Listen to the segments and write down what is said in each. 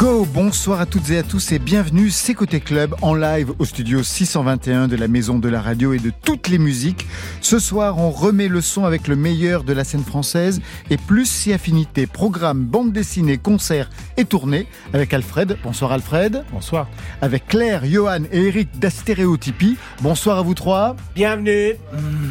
Go, bonsoir à toutes et à tous et bienvenue, c'est Côté Club en live au studio 621 de la Maison de la Radio et de toutes les musiques. Ce soir, on remet le son avec le meilleur de la scène française et plus si affinité. Programme, bande dessinée, concert et tournée avec Alfred. Bonsoir Alfred. Bonsoir. Avec Claire, Johan et Eric d'Astéréotypie. Bonsoir à vous trois. Bienvenue.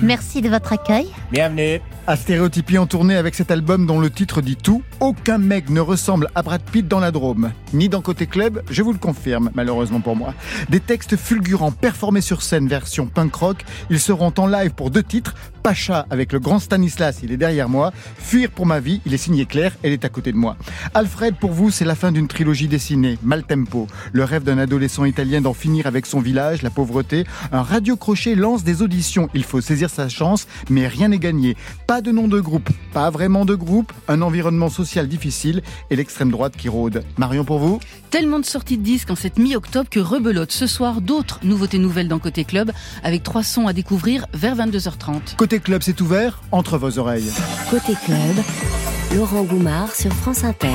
Merci de votre accueil. Bienvenue. Astéréotypie en tournée avec cet album dont le titre dit tout. Aucun mec ne ressemble à Brad Pitt dans la Drôme. Ni dans Côté Club, je vous le confirme, malheureusement pour moi. Des textes fulgurants performés sur scène version punk rock. Ils seront en live pour deux titres. Pacha avec le grand Stanislas, il est derrière moi. Fuir pour ma vie, il est signé Claire, elle est à côté de moi. Alfred, pour vous, c'est la fin d'une trilogie dessinée, Maltempo. Le rêve d'un adolescent italien d'en finir avec son village, la pauvreté. Un radio-crochet lance des auditions. Il faut saisir sa chance, mais rien n'est gagné. Pas de nom de groupe, pas vraiment de groupe, un environnement social difficile et l'extrême droite qui rôde. Marion, pour vous? Tellement de sorties de disques en cette mi-octobre que rebelote ce soir d'autres nouveautés nouvelles dans Côté Club avec trois sons à découvrir vers 22h30. Côté Club, c'est ouvert entre vos oreilles. Côté club, Laurent Goumard sur France Inter.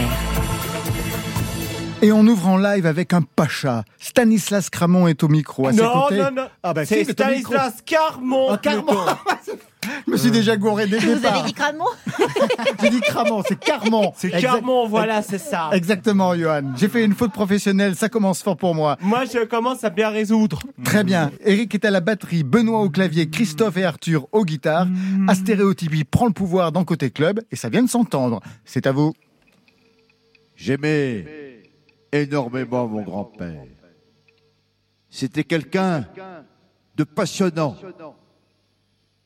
Et on ouvre en live avec un pacha. Stanislas Cramon est au micro. À ses Non, côtés- non, non. Ah bah c'est. Stanislas Carmon. Ah, Carmon. Je me suis déjà gouré dès le Vous avez dit Cramon J'ai dit Cramon, c'est Carmon. C'est Carmon, voilà, c'est ça. Exactement, Johan. J'ai fait une faute professionnelle, ça commence fort pour moi. Moi, je commence à bien résoudre. Très bien. Eric est à la batterie, Benoît au clavier, Christophe et Arthur aux guitares. Astéréotypie prend le pouvoir dans Côté Club et ça vient de s'entendre. C'est à vous. J'aimais énormément mon grand-père. C'était quelqu'un de passionnant.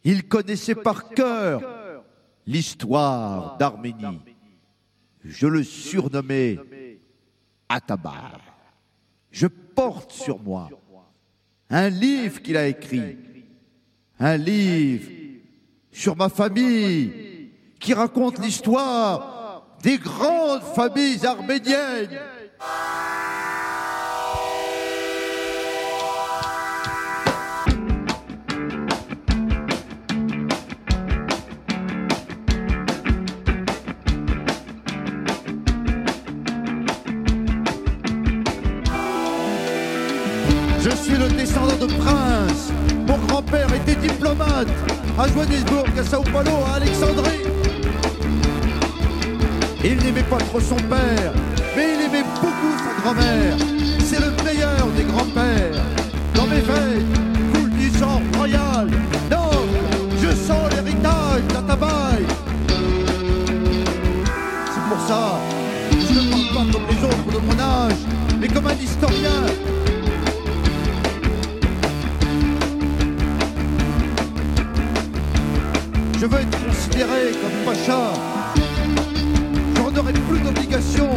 Il connaissait par cœur l'histoire d'Arménie. Je le surnommais Atabar. Je porte sur moi un livre qu'il a écrit, un livre sur ma famille qui raconte l'histoire des grandes familles arméniennes. Je suis le descendant de princes. Mon grand-père était diplomate à Johannesburg, à Sao Paulo, à Alexandrie. Il n'aimait pas trop son père, mais il aimait beaucoup sa grand-mère. C'est le meilleur des grands-pères. Dans mes veines coule du sang royal. Non, je sens l'héritage d'Atabaï. C'est pour ça que je ne parle pas comme les autres de mon âge, mais comme un historien. Je veux être considéré comme pacha. Je n'aurai plus d'obligations,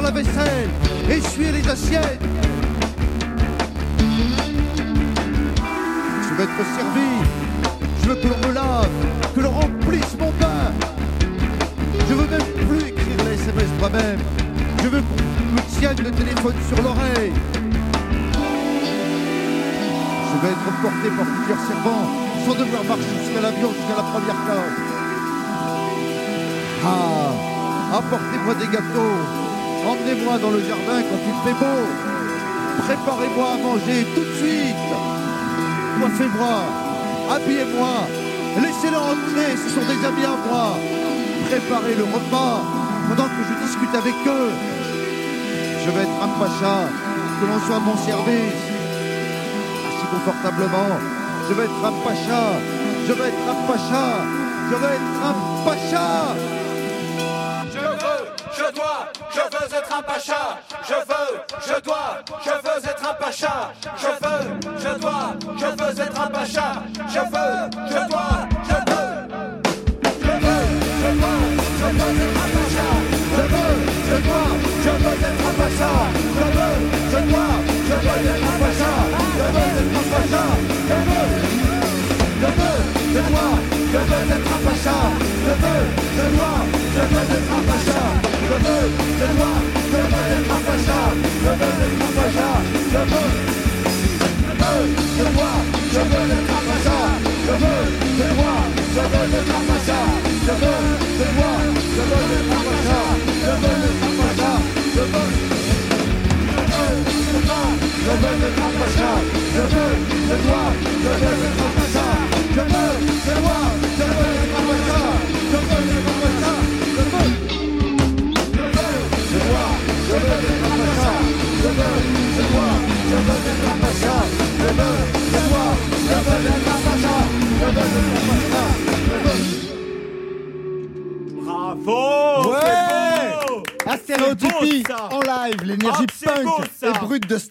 la vaisselle, essuyer les assiettes. Je veux être servi. Je veux que l'on me lave, que l'on remplisse mon bain. Je veux même plus écrire les SMS moi-même. Je veux qu'on me tienne le téléphone sur l'oreille. Je vais être porté par plusieurs servants sans devoir marcher jusqu'à l'avion, jusqu'à la première classe. Ah, apportez-moi des gâteaux. Emmenez-moi dans le jardin quand il fait beau. Préparez-moi à manger tout de suite. Coiffez-moi, habillez-moi. Laissez-les entrer, ce sont des amis à moi. Préparez le repas pendant que je discute avec eux. Je vais être un pacha, que l'on soit à mon service assis confortablement. Je vais être un pacha. Je vais être un pacha. Je vais être un pacha. Je veux, je dois, je veux être un pacha. Je veux, je dois, je veux être un pacha. Je veux, je dois, je veux être un pacha. Je veux, je dois, je veux. Je veux, je dois, je veux être un pacha. Je veux, je dois, je veux être un pacha. Je veux, je dois, je veux être un pacha. Je veux être un pacha. Je veux, je veux, je dois, je veux être un pacha. Je veux, je dois, je veux être un pacha Je veux, je dois, je veux être un pacha Je veux être un pacha Je veux, je veux, je dois, je veux être un pacha Je veux, je dois, je veux être un pacha Je veux, je dois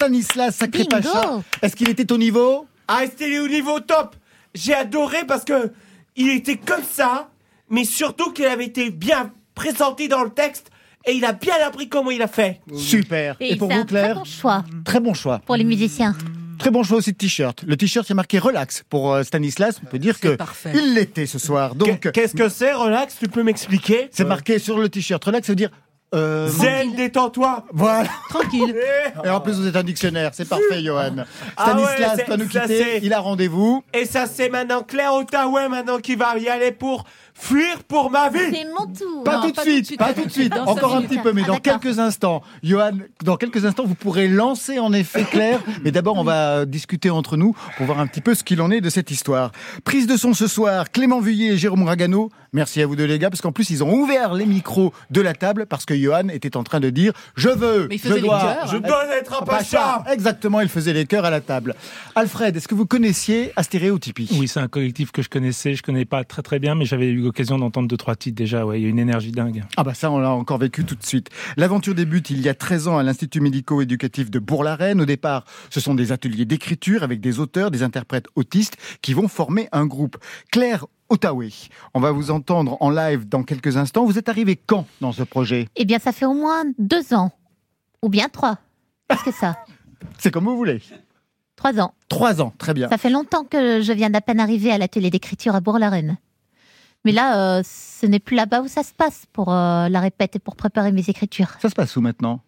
Stanislas Sacré Bingo. Pacha. Est-ce qu'il était au niveau Ah, c'était au niveau top. J'ai adoré parce que il était comme ça, mais surtout qu'il avait été bien présenté dans le texte et il a bien appris comment il a fait. Super. Et, Et pour vous, un très Claire bon choix Très bon choix. pour les musiciens. Très bon choix aussi de t-shirt. Le t-shirt, il y a marqué relax pour euh, Stanislas. On peut dire que parfait. il l'était ce soir. Donc, Qu'est- Qu'est-ce que c'est, relax? Tu peux m'expliquer? C'est marqué sur le t-shirt. Relax, ça veut dire. Euh, Zen, détends-toi. voilà. Tranquille. Et en plus, vous êtes un dictionnaire. C'est parfait, Johan. Ah ouais, Stanislas doit nous quitter. Il a rendez-vous. Et ça, c'est maintenant Claire Ottawa maintenant qui va y aller pour fuir pour ma vie. C'est mon tour. Pas, Non, tout, de pas suite, tout de suite, pas tout de suite, encore un petit peu, mais Ah, dans quelques instants. Johan, dans quelques instants, vous pourrez lancer en effet Claire, mais d'abord on va discuter entre nous pour voir un petit peu ce qu'il en est de cette histoire. Prise de son ce soir, Clément Vuillet et Jérôme Ragano. Merci à vous deux les gars, parce qu'en plus ils ont ouvert les micros de la table parce que Johan était en train de dire je veux, Mais il je les dois. Je dois être un pacha. Exactement, il faisait les chœurs à la table. Alfred, est-ce que vous connaissiez Astéréotypie? Oui, c'est un collectif que je connaissais. Je connais pas très très bien, mais j'avais eu l'occasion d'entendre deux trois titres déjà. Ouais, il y a une énergie dingue. Ah bah ça, on l'a encore vécu tout de suite. L'aventure débute il y a 13 ans à l'Institut médico-éducatif de Bourg-la-Reine. Au départ, ce sont des ateliers d'écriture avec des auteurs, des interprètes autistes qui vont former un groupe. Claire Ottawa, on va vous entendre en live dans quelques instants. Vous êtes arrivé quand dans ce projet? Eh bien, ça fait au moins deux ans. Ou bien trois. Qu'est-ce que ça? C'est comme vous voulez. Trois ans. Trois ans, très bien. Ça fait longtemps que je viens d'à peine arriver à l'atelier d'écriture à Bourg-la-Reine. Mais là, euh, ce n'est plus là-bas où ça se passe pour euh, la répète et pour préparer mes écritures. Ça se passe où maintenant?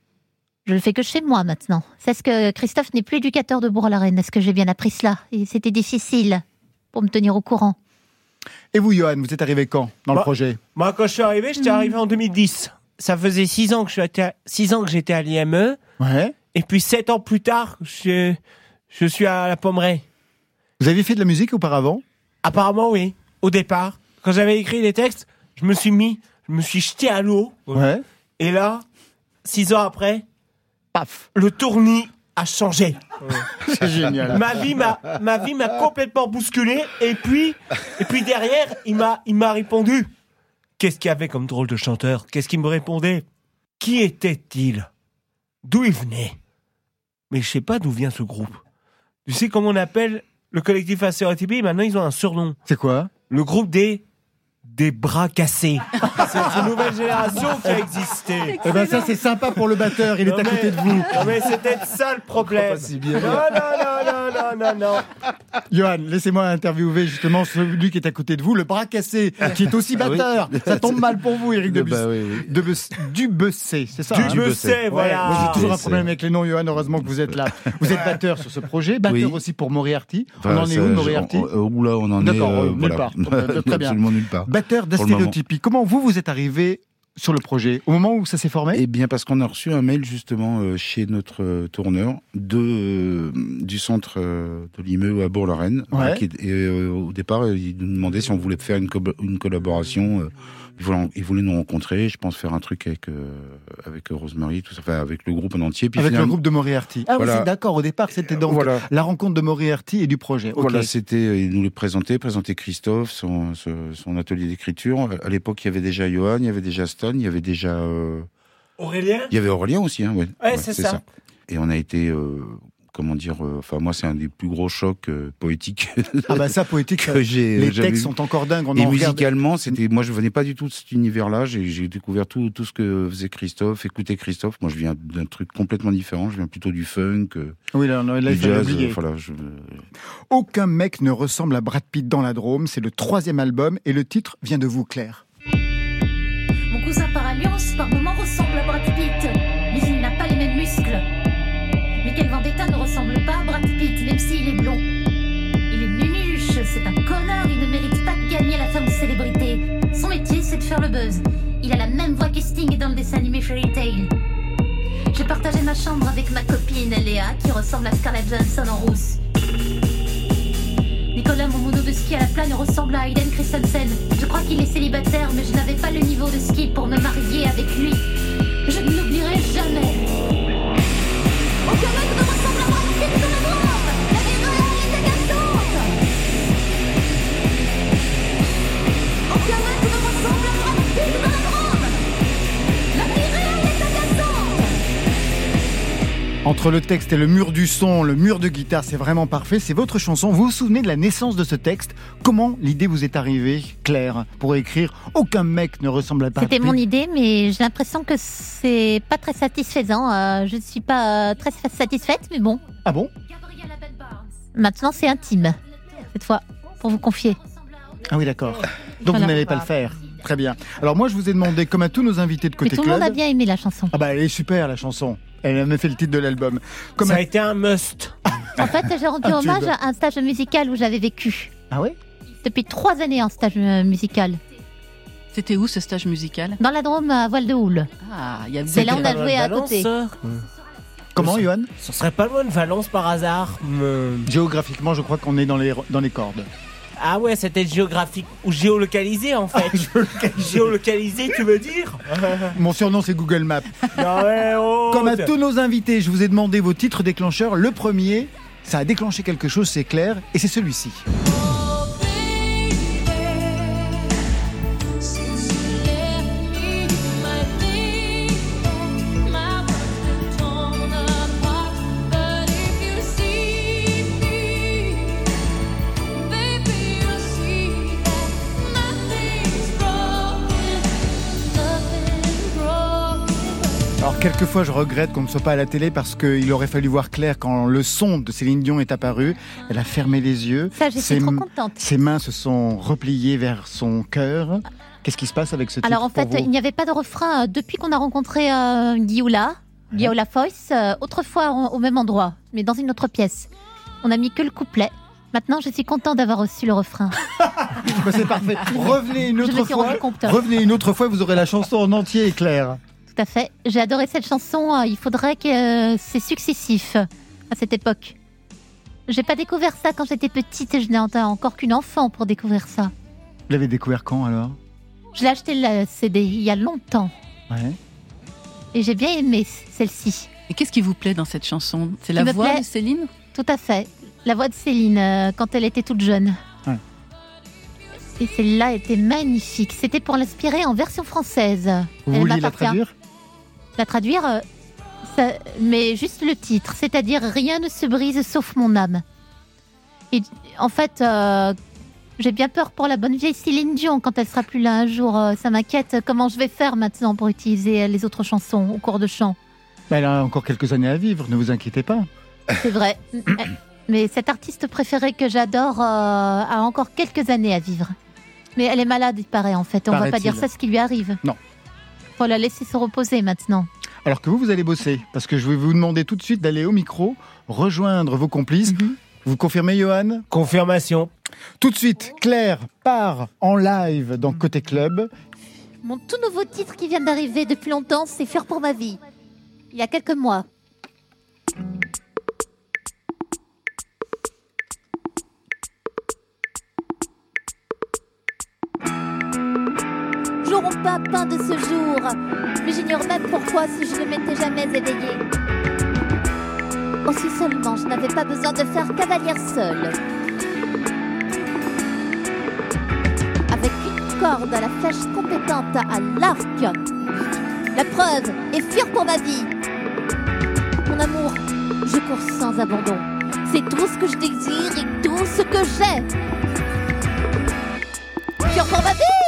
Je le fais que chez moi maintenant. C'est ce que Christophe n'est plus éducateur de Bourg-la-Reine. Est-ce que j'ai bien appris cela? Et c'était difficile pour me tenir au courant. Et vous, Johan, vous êtes arrivé quand dans le projet? Moi, quand je suis arrivé, j'étais arrivé en 2010. Ça faisait six ans que je suis à- six ans que j'étais à l'IME. Ouais. Et puis sept ans plus tard, je, je suis à la Pommeraye. Vous aviez fait de la musique auparavant? Apparemment, oui. Au départ, quand j'avais écrit des textes, je me suis mis, je me suis jeté à l'eau. Ouais. Et là, six ans après, Paf le tournis a changé. C'est génial. ma vie m'a, ma vie m'a complètement bousculé. Et puis, et puis derrière, il m'a, il m'a répondu. Qu'est-ce qu'il y avait comme drôle de chanteur? Qu'est-ce qu'il me répondait? Qui était-il? D'où il venait? Mais je sais pas d'où vient ce groupe. Tu sais comment on appelle le collectif Astéréotypie Maintenant, ils ont un surnom. C'est quoi? Le groupe des des bras cassés. C'est une nouvelle génération qui a existé. Eh ben ça, c'est sympa pour le batteur, il est Non, à mais- côté de vous. Non mais c'était ça le problème. Non, non, non, non, non, non, non. Johan, laissez-moi interviewer justement celui qui est à côté de vous, le bras cassé, qui est aussi batteur. Ça tombe mal pour vous, Eric Debus. Bah oui. Debus- c'est ça Du hein Bessé, Ouais, voilà. J'ai toujours un problème avec les noms, Johan. Heureusement que vous êtes là. Vous êtes batteur sur ce projet, batteur Oui. aussi pour Moriarty. Enfin, on en est où, Moriarty Oula, on en est. D'accord, euh, nulle voilà. part. Très bien. Absolument nulle part. Batteur Moment. d'astéréotypie. Comment vous, vous êtes arrivé sur le projet Au moment où ça s'est formé? Eh bien, parce qu'on a reçu un mail justement euh, chez notre euh, tourneur de, euh, du centre de l'IME à Bourg-la-Reine. Ouais. et au départ, il nous demandait si on voulait faire une, co- une collaboration. Euh, il, voulait, il voulait nous rencontrer, je pense faire un truc avec, euh, avec Rosemary, tout ça, enfin, avec le groupe en entier. Puis Avec le groupe de Moriarty. Ah oui, Voilà. c'est d'accord. Au départ, c'était donc Voilà. la rencontre de Moriarty et du projet. Voilà, c'était, il nous les présentait, présentait Christophe, son, son, son atelier d'écriture. À l'époque, il y avait déjà Johan, il y avait déjà Stan, il y avait déjà, euh, Aurélien? il y avait Aurélien aussi, hein, ouais. Ouais, c'est ça. Et on a été, euh, comment dire, euh, enfin, moi, c'est un des plus gros chocs euh, poétiques Ah bah ça, poétique, que j'ai. les textes vu. sont encore dingues. On Et en musicalement, c'était, moi, je venais pas du tout de cet univers-là. J'ai, découvert tout, tout ce que faisait Christophe, écouter Christophe. Moi, je viens d'un truc complètement différent. Je viens plutôt du funk, euh, Oui, là, là, du il fallait jazz. oublier. euh, voilà, je- Aucun mec ne ressemble à Brad Pitt dans la Drôme. C'est le troisième album et le titre vient de vous, Claire. Faire le buzz. Il a la même voix que Sting dans le dessin animé Fairy Tail. J'ai partagé ma chambre avec ma copine Léa, qui ressemble à Scarlett Johansson en rousse. Nicolas, mon mono de ski à la plane ressemble à Hayden Christensen. Je crois qu'il est célibataire, mais je n'avais pas le niveau de ski pour me marier avec lui. Entre le texte et le mur du son, le mur de guitare, c'est vraiment parfait. C'est votre chanson. Vous vous souvenez de la naissance de ce texte? Comment l'idée vous est arrivée, Claire, pour écrire Aucun mec ne ressemble à Brad C'était mon idée, mais j'ai l'impression que c'est pas très satisfaisant. Euh, je ne suis pas euh, très satisfaite, mais bon. Ah bon? Maintenant, c'est intime. Cette fois, pour vous confier. Ah oui, d'accord. Donc vous n'allez pas le faire. Très bien. Alors moi, je vous ai demandé, comme à tous nos invités de Mais côté tout le monde club. a bien aimé la chanson. Ah bah elle est super la chanson. Elle a même fait le titre de l'album. Comme Ça a été un must. En fait, j'ai rendu Un tube. hommage à un stage musical où j'avais vécu. Ah ouais? Depuis trois années en stage euh, musical. C'était où ce stage musical? Dans la Drôme à Voile de Houle. Ah, il y a C'est là où on a joué de à Valence, côté. ça Comment, Johan? Ce serait pas loin de Valence par hasard. me- Géographiquement, je crois qu'on est dans les, dans les cordes. Ah ouais, c'était géographique ou géolocalisé en fait. géolocalisé, tu veux dire Mon surnom, c'est Google Maps. Non ouais, oh, Comme à tous nos invités, je vous ai demandé vos titres déclencheurs. Le premier, ça a déclenché quelque chose, c'est clair, et c'est celui-ci. Quelquefois je regrette qu'on ne soit pas à la télé parce qu'il aurait fallu voir Claire quand le son de Céline Dion est apparu. Elle a fermé les yeux. Ça, j'étais Ses trop contente. Ses mains se sont repliées vers son cœur. Qu'est-ce qui se passe avec ce titre Alors en fait, il n'y avait pas de refrain euh, depuis qu'on a rencontré euh, Guillaume, Guillaume Foyce, euh, autrefois au même endroit, mais dans une autre pièce. On a mis que le couplet. Maintenant, je suis content d'avoir reçu le refrain. Bah, C'est parfait. Revenez une autre fois. Revenez une autre fois, vous aurez la chanson en entier, Claire. Tout à fait. J'ai adoré cette chanson. euh, Il faudrait que euh, c'est successif euh, à cette époque. J'ai pas découvert ça quand j'étais petite et je n'ai encore qu'une enfant pour découvrir ça. Vous l'avez découvert quand alors? Je l'ai acheté le CD il y a longtemps Ouais. et j'ai bien aimé celle-ci. Et qu'est-ce qui vous plaît dans cette chanson? C'est la voix plaît- de Céline? Tout à fait. La voix de Céline euh, quand elle était toute jeune. Ouais. Et celle-là était magnifique. C'était pour l'inspirer en version française. Vous Elle vouliez la m'appartient. traduire? La traduire, euh, ça- mais juste le titre, c'est-à-dire Rien ne se brise sauf mon âme. Et en fait, euh, j'ai bien peur pour la bonne vieille Céline Dion quand elle sera plus là un jour. euh, ça m'inquiète. Comment je vais faire maintenant pour utiliser les autres chansons au cours de chant? Elle a encore quelques années à vivre, ne vous inquiétez pas. C'est vrai. Mais cette artiste préférée que j'adore euh, a encore quelques années à vivre. Mais elle est malade, il paraît en fait. On va pas dire ça ce qui lui arrive. Non. Faut la laisser se reposer maintenant. Alors que vous, vous allez bosser, parce que je vais vous demander tout de suite d'aller au micro, rejoindre vos complices. Mhm. Vous confirmez, Johan? Confirmation. Tout de suite, Claire part en live dans Côté Club. Mon tout nouveau titre qui vient d'arriver depuis longtemps, c'est Faire pour ma vie. Il y a quelques mois. De ce jour, mais j'ignore même pourquoi si je ne m'étais jamais éveillée. Aussi seulement, je n'avais pas besoin de faire cavalière seule. Avec une corde à la flèche compétente à l'arc. La preuve est fuir pour ma vie. Mon amour, je cours sans abandon. C'est tout ce que je désire et tout ce que j'ai. Fuir pour ma vie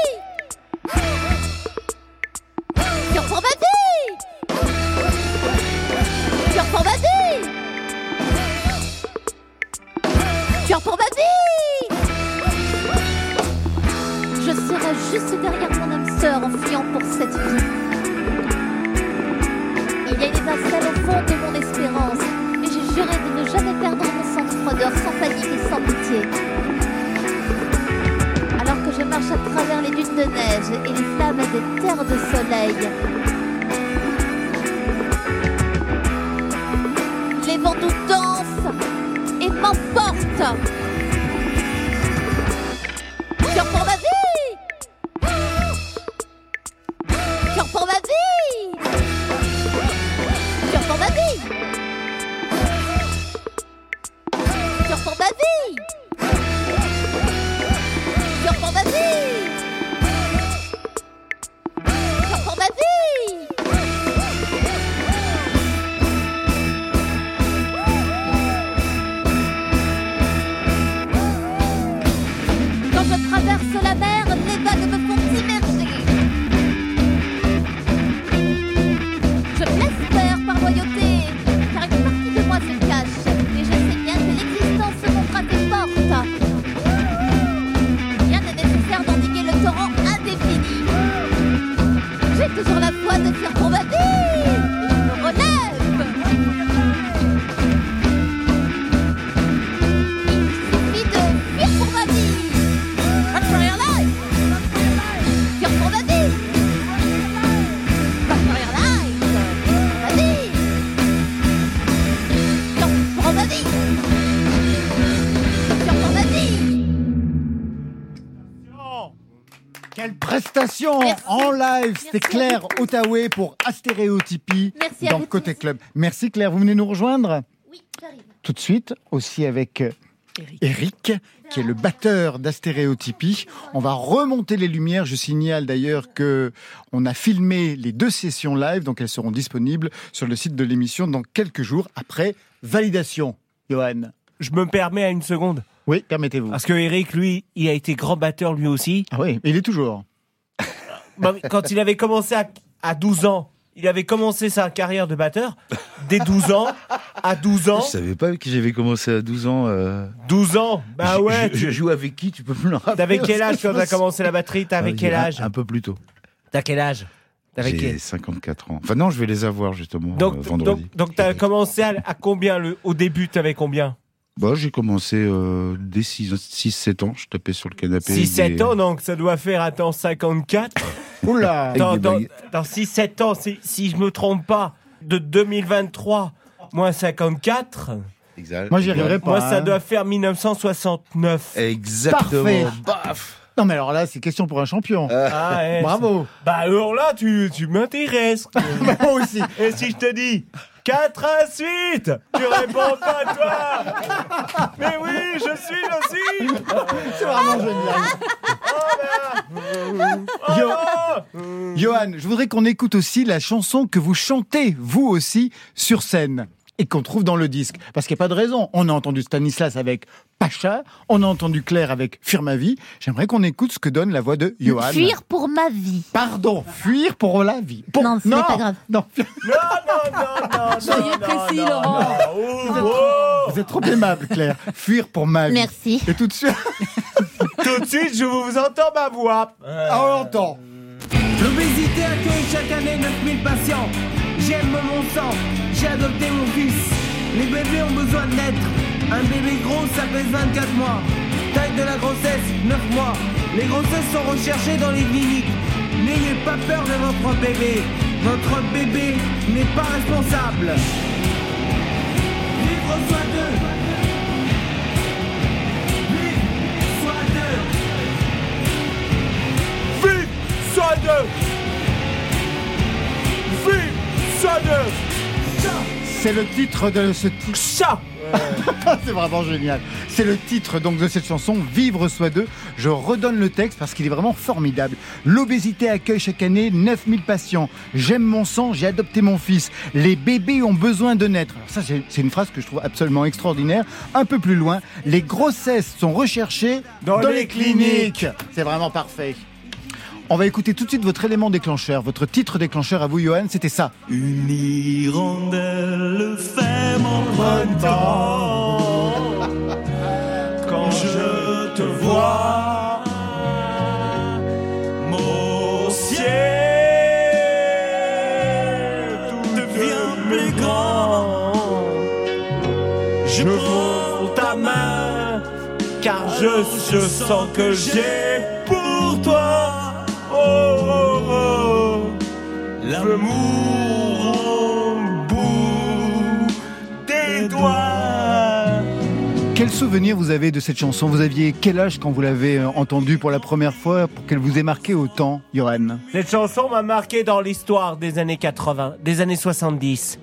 Merci. en live C'était Claire. Ottawa pour Astéréotypie dans vous Côté tous. Club. Merci Claire, vous venez nous rejoindre Oui, j'arrive. tout de suite, aussi avec euh, Eric. Eric, qui est le batteur d'Astéréotypie. On va remonter les lumières. Je signale d'ailleurs que on a filmé les deux sessions live, donc elles seront disponibles sur le site de l'émission dans quelques jours après validation. Johan. Je me permets à une seconde. Oui, permettez-vous. Parce que Eric, lui, il a été grand batteur lui aussi. Ah oui, il est toujours. Bah, Quand il avait commencé à, à 12 ans, il avait commencé sa carrière de batteur. Dès 12 ans, à 12 ans, Je savais pas que j'avais commencé à 12 ans. euh. 12 ans, bah Je- ouais. Je, je joue avec qui Tu peux me le rappeler? T'avais quel âge quand t'as commencé la batterie? T'avais Ah, quel un- âge? Un peu plus tôt. T'as quel âge? J'ai quel 54 ans. Enfin non, je vais les avoir justement euh, Donc, vendredi. donc, donc t'as commencé à, à combien le, Au début, t'avais combien? Bah, j'ai commencé euh, dès 6-7 ans. Je tapais sur le canapé. 6-7 avec des- ans, donc ça doit faire, attends, 54. Oula dans, des dans, baguettes. dans 6-7 ans, si, si je me trompe pas, de 2023 moins 54, Exact. Moi, j'y arriverai pas. moi ça hein. doit faire 1969. Exactement. Parfait. Baf Non, mais alors là, c'est question pour un champion. Ah, ouais, Bravo. Bah alors là, tu, tu m'intéresses. Moi aussi. Et si je te dis 4 à suite, tu réponds pas toi. Mais oui, je suis aussi. C'est vraiment génial. Yo- Johan, je voudrais qu'on écoute aussi la chanson que vous chantez, vous aussi, sur scène. Et qu'on trouve dans le disque. Parce qu'il n'y a pas de raison. On a entendu Stanislas avec Pacha, on a entendu Claire avec Fuir ma vie. J'aimerais qu'on écoute ce que donne la voix de Johan. Fuir pour ma vie. Pardon, fuir pour la vie. Pour- Non, ce n'est pas grave. Non, Non, non, non, non. Soyez non, précis, non, Laurent. vous êtes trop aimable, Claire. Fuir pour ma vie. Merci. Et tout de suite, Tout de suite, je vous entends ma voix. Ah, on l'entend. L'obésité accueille chaque année 9000 patients. J'aime mon sang, j'ai adopté mon fils. Les bébés ont besoin de naître. Un bébé gros, ça pèse 24 mois. Taille de la grossesse, 9 mois. Les grossesses sont recherchées dans les cliniques. N'ayez pas peur de votre bébé. Votre bébé n'est pas responsable. C'est le titre de ce titre. Chat. C'est vraiment génial. C'est le titre donc de cette chanson, Vivre soit deux. Je redonne le texte parce qu'il est vraiment formidable. L'obésité accueille chaque année 9000 patients. J'aime mon sang, j'ai adopté mon fils. Les bébés ont besoin de naître. Alors ça, c'est c'est une phrase que je trouve absolument extraordinaire. Un peu plus loin, les grossesses sont recherchées Dans dans, les les cliniques. C'est vraiment parfait. On va écouter tout de suite votre élément déclencheur, votre titre déclencheur à vous, Johan, c'était ça. Une hirondelle fait mon printemps Quand je te vois, Mon ciel tout devient plus grand. Je prends ta main, car je, je sens que j'ai l'amour au bout des doigts. Quel souvenir vous avez de cette chanson Vous aviez quel âge quand vous l'avez euh, entendue pour la première fois pour qu'elle vous ait marqué autant, Johan Cette chanson m'a marqué dans l'histoire des années 80, des années 70.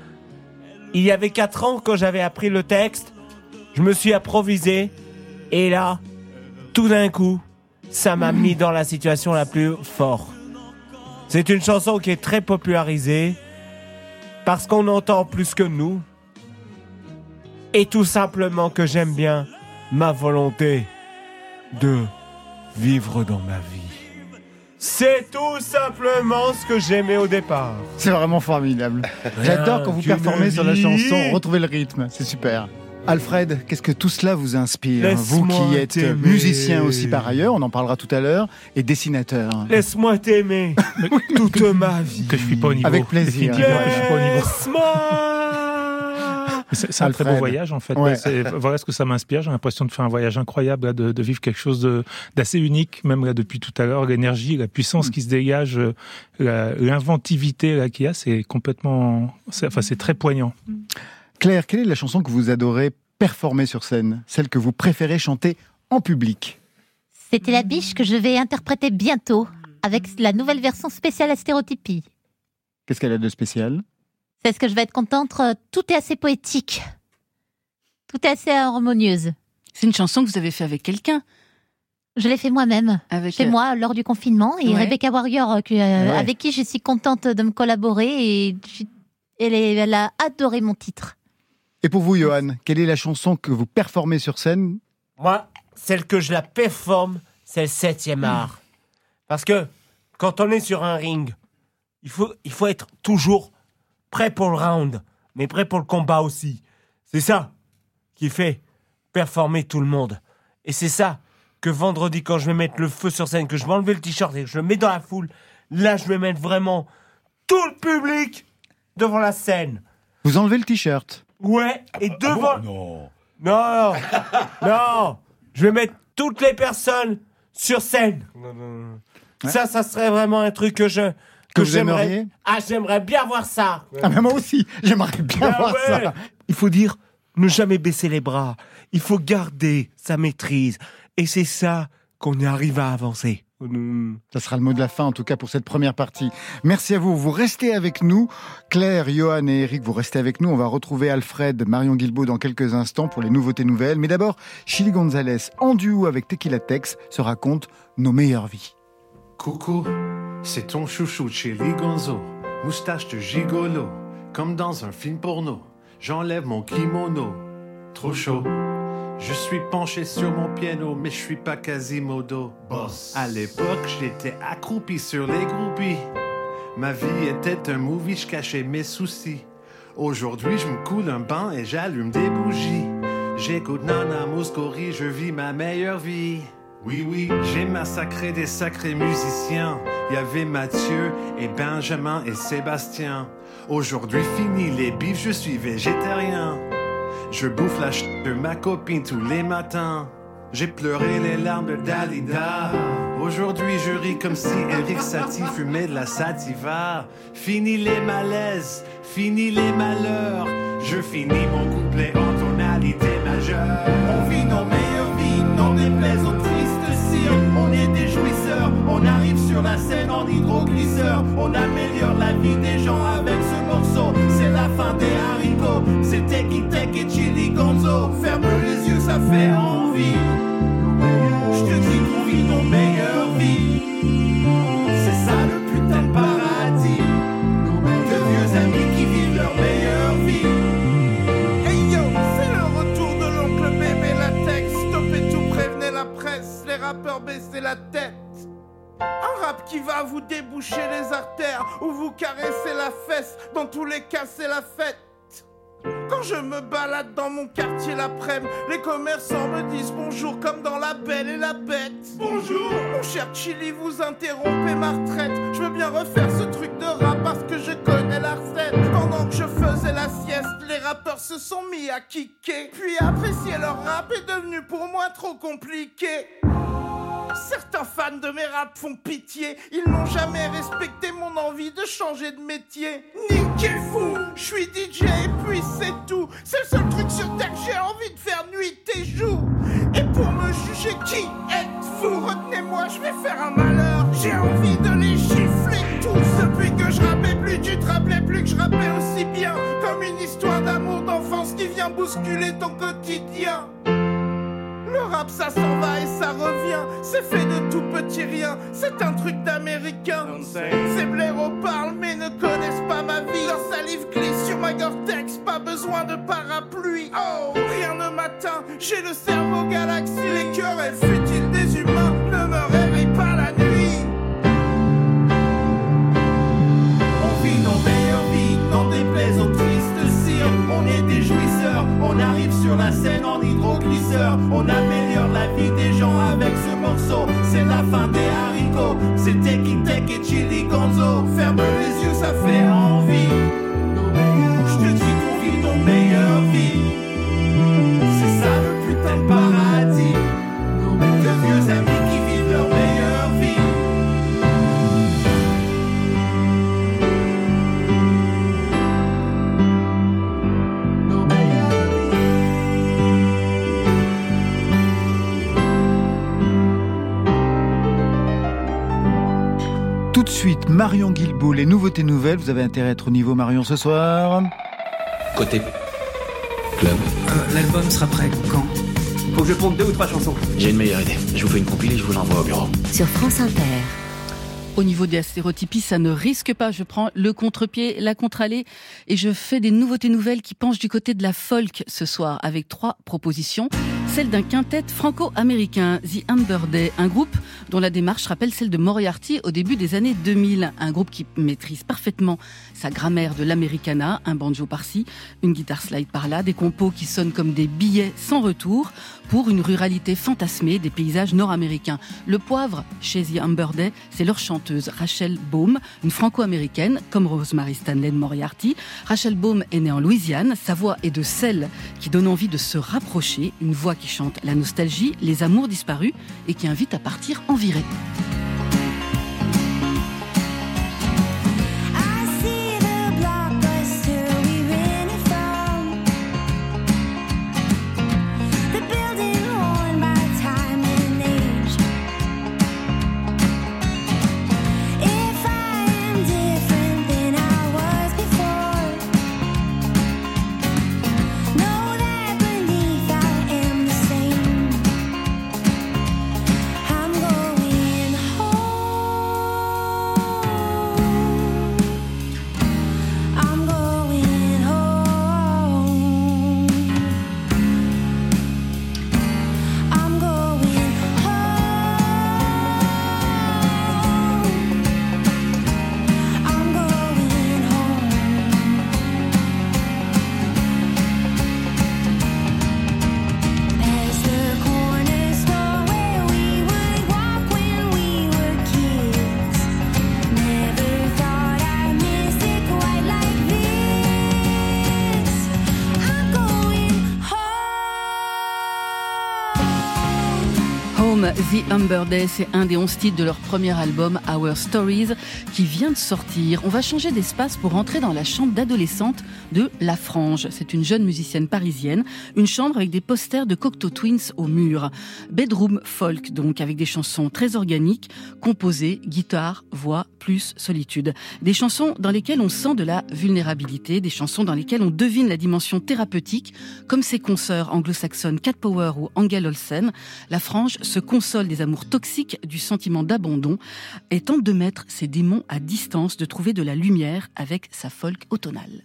Il y avait 4 ans quand j'avais appris le texte, je me suis improvisé et là, tout d'un coup, ça m'a mis dans la situation la plus forte. C'est une chanson qui est très popularisée parce qu'on entend plus que nous et tout simplement que j'aime bien ma volonté de vivre dans ma vie. C'est tout simplement ce que j'aimais au départ. C'est vraiment formidable. J'adore quand vous performez sur la chanson, retrouvez le rythme, c'est super. Alfred, qu'est-ce que tout cela vous inspire Vous Laisse-moi qui êtes musicien aussi par ailleurs, on en parlera tout à l'heure, et dessinateur. Laisse-moi t'aimer toute ma vie. Que je suis pas au niveau. Avec plaisir. Laisse-moi. C'est un très beau voyage en fait. Ouais. Voilà ce que ça m'inspire. J'ai l'impression de faire un voyage incroyable, là, de, de vivre quelque chose d'assez unique, même là depuis tout à l'heure. L'énergie, la puissance qui se dégage, euh, l'inventivité là qu'il y a, c'est complètement, enfin c'est très poignant. Claire, quelle est la chanson que vous adorez performer sur scène? Celle que vous préférez chanter en public? C'était la biche que je vais interpréter bientôt avec la nouvelle version spéciale à stéréotypie. Qu'est-ce qu'elle a de spécial? C'est ce que je vais être contente. euh, Tout est assez poétique. Tout est assez harmonieuse. C'est une chanson que vous avez fait avec quelqu'un? Je l'ai fait moi-même, Avec chez euh, moi, lors du confinement. Et Ouais. Rebecca Warrior, euh, euh, Ouais. avec qui je suis contente de me collaborer. Et je- elle, est- elle a adoré mon titre. Et pour vous, Johan, quelle est la chanson que vous performez sur scène? Moi, celle que je la performe, c'est le septième art. Parce que quand on est sur un ring, il faut, il faut être toujours prêt pour le round, mais prêt pour le combat aussi. C'est ça qui fait performer tout le monde. Et c'est ça que vendredi, quand je vais mettre le feu sur scène, que je vais enlever le t-shirt et que je le mets dans la foule, là, je vais mettre vraiment tout le public devant la scène. Vous enlevez le t-shirt? Ouais, et devant. non. Non, non. Je vais mettre toutes les personnes sur scène. Ça, ça serait vraiment un truc que je. Que j'aimerais. Ah, j'aimerais bien voir ça. Ah, mais moi aussi, j'aimerais bien Ah voir ouais. ça. Il faut dire ne jamais baisser les bras. Il faut garder sa maîtrise. Et c'est ça qu'on arrive à avancer. Ça sera le mot de la fin, en tout cas, pour cette première partie. Merci à vous. Vous restez avec nous. Claire, Johan et Eric, vous restez avec nous. On va retrouver Alfred, Marion Guilbault dans quelques instants pour les nouveautés nouvelles. Mais d'abord, Chili Gonzalez, en duo avec Tequila Tex, se raconte nos meilleures vies. Coucou, c'est ton chouchou Chili Gonzo, moustache de gigolo, comme dans un film porno. J'enlève mon kimono, trop chaud. Je suis penché sur mon piano, mais je suis pas Quasimodo. Boss. À l'époque, j'étais accroupi sur les groupies. Ma vie était un movie, je cachais mes soucis. Aujourd'hui, je me coule un bain et j'allume des bougies. J'écoute Nana Mouskouri, je vis ma meilleure vie. Oui, oui, j'ai massacré des sacrés musiciens. Il y avait Mathieu et Benjamin et Sébastien. Aujourd'hui, fini les bifs, je suis végétarien. Je bouffe la ch de ma copine tous les matins. J'ai pleuré les larmes de Dalida. Aujourd'hui, je ris comme si Eric Satie fumait de la sativa. Fini les malaises, fini les malheurs. Je finis mon couplet en tonalité majeure. On vit nos meilleures vies, n'en déplaise aux tristes cires. On est des jouisseurs, on arrive sur la scène en hydroglisseur. On améliore la vie des gens avec ce morceau. Fin des haricots, Teki Tek et Chili Gonzo. Ferme les yeux, ça fait envie. Qui va vous déboucher les artères ou vous caresser la fesse. Dans tous les cas, c'est la fête. Quand je me balade dans mon quartier l'après-midi, les commerçants me disent bonjour comme dans La Belle et la Bête. Bonjour, mon cher Chili, vous interrompez ma retraite. Je veux bien refaire ce truc de rap parce que je connais la recette. Pendant que je faisais la sieste, les rappeurs se sont mis à kicker. Puis apprécier leur rap est devenu pour moi trop compliqué. Certains fans de mes raps font pitié, ils n'ont jamais respecté mon envie de changer de métier. Niquez fou, je suis DJ et puis c'est tout. C'est le seul truc sur terre que j'ai envie de faire nuit et jour. Et pour me juger, qui êtes-vous? Retenez-moi, je vais faire un malheur. J'ai envie de les gifler tous. Depuis que je rappais plus, tu te rappelais plus que je rappais aussi bien. Comme une histoire d'amour d'enfance qui vient bousculer ton quotidien. Le rap ça s'en va et ça revient, c'est fait de tout petit rien, c'est un truc d'américain. Ces blaireaux parlent mais ne connaissent pas ma vie. Leur salive glisse sur ma Gore-Tex, pas besoin de parapluie. Oh, rien ne m'atteint, j'ai le cerveau galaxie, les querelles futiles on arrive sur la scène en hydroglisseur. On améliore la vie des gens avec ce morceau. C'est la fin des haricots, c'est Teki Tek et Chili Gonzo. Ferme les yeux, ça fait envie. Marion Guilbault, les nouveautés nouvelles. Vous avez intérêt à être au niveau, Marion, ce soir Côté club. Euh, L'album sera prêt quand Faut que je pompe deux ou trois chansons. J'ai une meilleure idée. Je vous fais une compilée, je vous l'envoie au bureau. Sur France Inter. Au niveau des stéréotypies, ça ne risque pas. Je prends le contre-pied, la contre-allée et je fais des nouveautés nouvelles qui penchent du côté de la folk ce soir avec trois propositions. Celle d'un quintet franco-américain, The Amber Day, un groupe dont la démarche rappelle celle de Moriarty au début des années 2000. Un groupe qui maîtrise parfaitement sa grammaire de l'americana, un banjo par-ci, une guitare slide par-là, des compos qui sonnent comme des billets sans retour pour une ruralité fantasmée des paysages nord-américains. Le poivre, chez The Amber Day, c'est leur chanteuse Rachel Baum, une franco-américaine, comme Rosemary Stanley de Moriarty. Rachel Baum est née en Louisiane. Sa voix est de celle qui donne envie de se rapprocher, une voix qui chante la nostalgie, les amours disparus et qui invite à partir en virée. The Amber Day, c'est un des 11 titres de leur premier album Our Stories qui vient de sortir. On va changer d'espace pour entrer dans la chambre d'adolescente de La Frange. C'est une jeune musicienne parisienne, une chambre avec des posters de Cocteau Twins au mur. Bedroom folk donc avec des chansons très organiques, composées, guitare, voix, plus solitude. Des chansons dans lesquelles on sent de la vulnérabilité, des chansons dans lesquelles on devine la dimension thérapeutique, comme ses consoeurs anglo-saxonnes Cat Power ou Angel Olsen. La frange se console des amours toxiques, du sentiment d'abandon, et tente de mettre ses démons à distance, de trouver de la lumière avec sa folk automnale.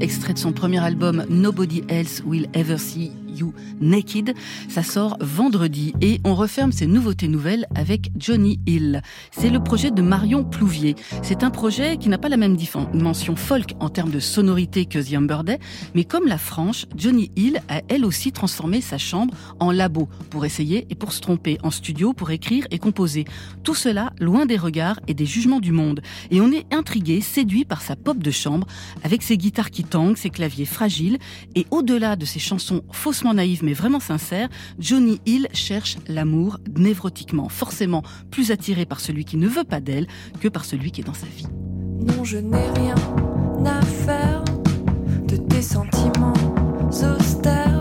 Extrait de son premier album Nobody Else Will Ever See Naked. Ça sort vendredi et on referme ces nouveautés nouvelles avec Johnny Hill. C'est le projet de Marion Plouvier. C'est un projet qui n'a pas la même dimension folk en termes de sonorité que The Amber Day, mais comme la Franche, Johnny Hill a elle aussi transformé sa chambre en labo pour essayer et pour se tromper, en studio pour écrire et composer. Tout cela loin des regards et des jugements du monde. Et on est intrigué, séduit par sa pop de chambre, avec ses guitares qui tangent, ses claviers fragiles, et au-delà de ses chansons faussement naïves mais vraiment sincères, Johnny Hill cherche l'amour névrotiquement, forcément plus attiré par celui qui ne veut pas d'elle que par celui qui est dans sa vie. Non, je n'ai rien à faire de tes sentiments austères.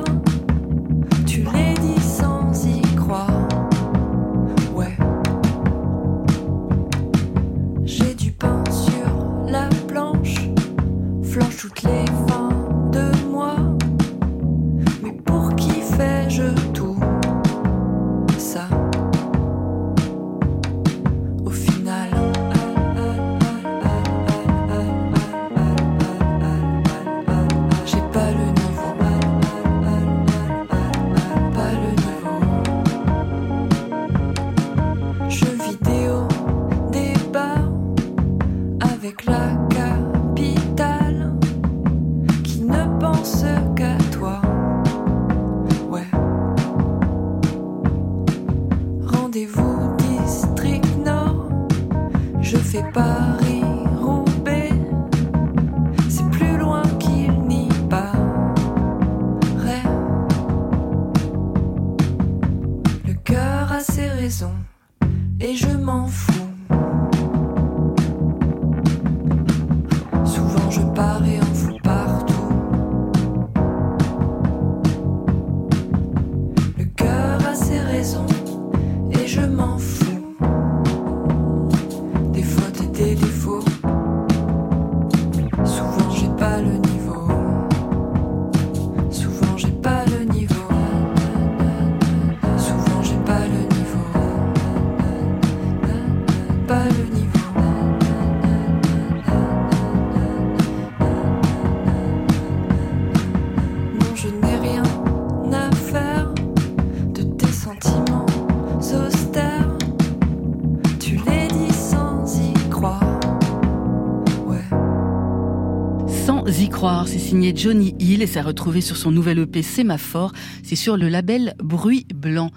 Signé Johnny Hill et c'est retrouvé sur son nouvel EP Sémaphore. C'est sur le label Bruit Blanc.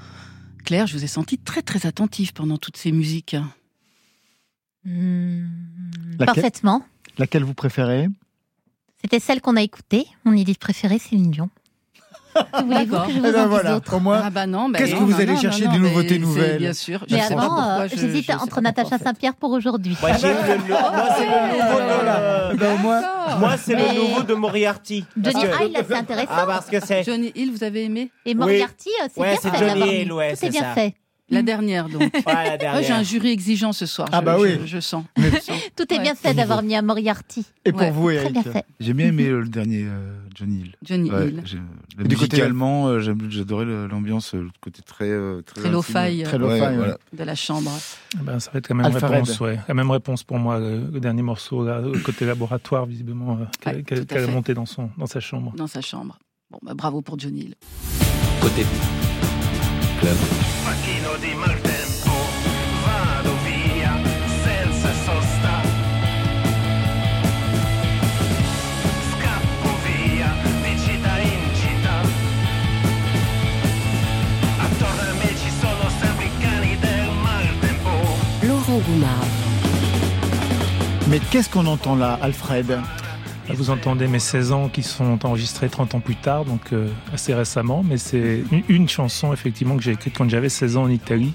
Claire, je vous ai senti très très attentive pendant toutes ces musiques. Hmm, Laquelle Parfaitement. Laquelle vous préférez? C'était celle qu'on a écoutée. Mon idée préférée, Céline Dion. D'accord. que je vous Eh ben en dise voilà, d'autre au moins, Ah bah non, bah qu'est-ce que vous non, allez non, chercher des nouveautés nouvelles Bien sûr. Mais sais avant, euh, j'hésite entre Natacha. Saint-Pierre pour aujourd'hui. Moi, c'est le nouveau de, Ben, moi, c'est le nouveau de Moriarty. Johnny Hill, là, c'est intéressant. Ah, parce que c'est. Johnny Hill, vous avez aimé Et Moriarty, c'est Ouais, bien c'est fait. Johnny d'avoir Hill, ouais, Tout c'est est bien fait. La dernière donc. Ouais, la Moi, j'ai un jury exigeant ce soir. Ah je, bah oui. Je, je sens. Tout est Ouais. bien fait d'avoir mis un Moriarty. Et pour Ouais. vous, Très Eric bien fait. J'ai bien aimé le dernier euh, Johnny Hill. Johnny Ouais, Hill. j'ai- Et du côté- musicalement, euh, j'adorais l'ambiance, euh, le côté très euh, très, euh, ouais. voilà. de la chambre. Eh Ben, ça va être la même réponse, ouais. La même réponse pour moi, le, le dernier morceau, là, le côté laboratoire, visiblement, euh, qu'elle qu'elle a monté dans, son, dans sa chambre. dans sa chambre. Bon, bah, bravo pour Johnny Hill. Côté club. Laurent Goumard. Mais qu'est-ce qu'on entend là, Alfred? Vous entendez mes 16 ans qui sont enregistrés 30 ans plus tard, donc euh, assez récemment, mais c'est une, chanson effectivement que j'ai écrite quand j'avais 16 ans en Italie,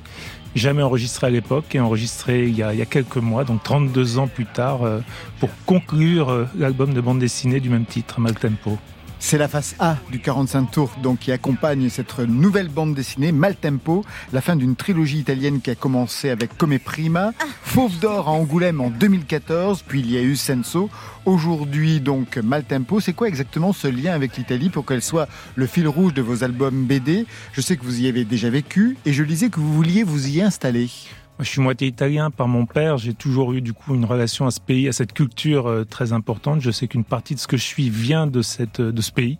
jamais enregistrée à l'époque et enregistrée il y, a, il y a quelques mois, donc 32 ans plus tard, euh, pour conclure euh, l'album de bande dessinée du même titre, Maltempo. C'est la face A du 45 tours donc qui accompagne cette nouvelle bande dessinée Maltempo, la fin d'une trilogie italienne qui a commencé avec Come Prima, Fauve d'or à Angoulême en 2014, puis il y a eu Senso. Aujourd'hui donc Maltempo, c'est quoi exactement ce lien avec l'Italie pour qu'elle soit le fil rouge de vos albums BD Je sais que vous y avez déjà vécu et je lisais que vous vouliez vous y installer. Je suis moitié italien par mon père. J'ai toujours eu du coup une relation à ce pays, à cette culture euh, très importante. Je sais qu'une partie de ce que je suis vient de cette de ce pays.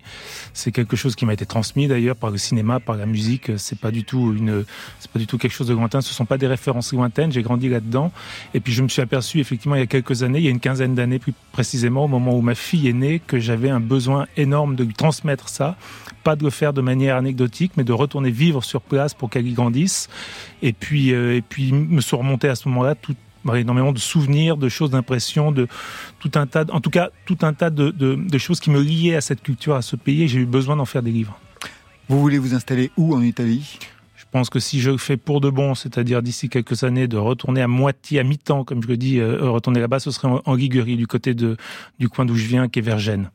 C'est quelque chose qui m'a été transmis d'ailleurs par le cinéma, par la musique. C'est pas du tout une, c'est pas du tout quelque chose de lointain. Ce sont pas des références lointaines. J'ai grandi là-dedans. Et puis je me suis aperçu effectivement il y a quelques années, il y a une quinzaine d'années plus précisément, au moment où ma fille est née, que j'avais un besoin énorme de transmettre ça. Pas de le faire de manière anecdotique, mais de retourner vivre sur place pour qu'elle y grandisse. Et puis, euh, et puis me sont remontés à ce moment-là tout énormément de souvenirs, de choses, d'impressions, de tout un tas, de- en tout cas tout un tas de, de- de choses qui me liaient à cette culture, à ce pays. J'ai eu besoin d'en faire des livres. Vous voulez vous installer où en Italie? Je pense que si je fais pour de bon, c'est-à-dire d'ici quelques années, de retourner à moitié, à mi-temps, comme je le dis, euh, retourner là-bas, ce serait en, en Ligurie, du côté de, du coin d'où je viens, qui est vers Gênes.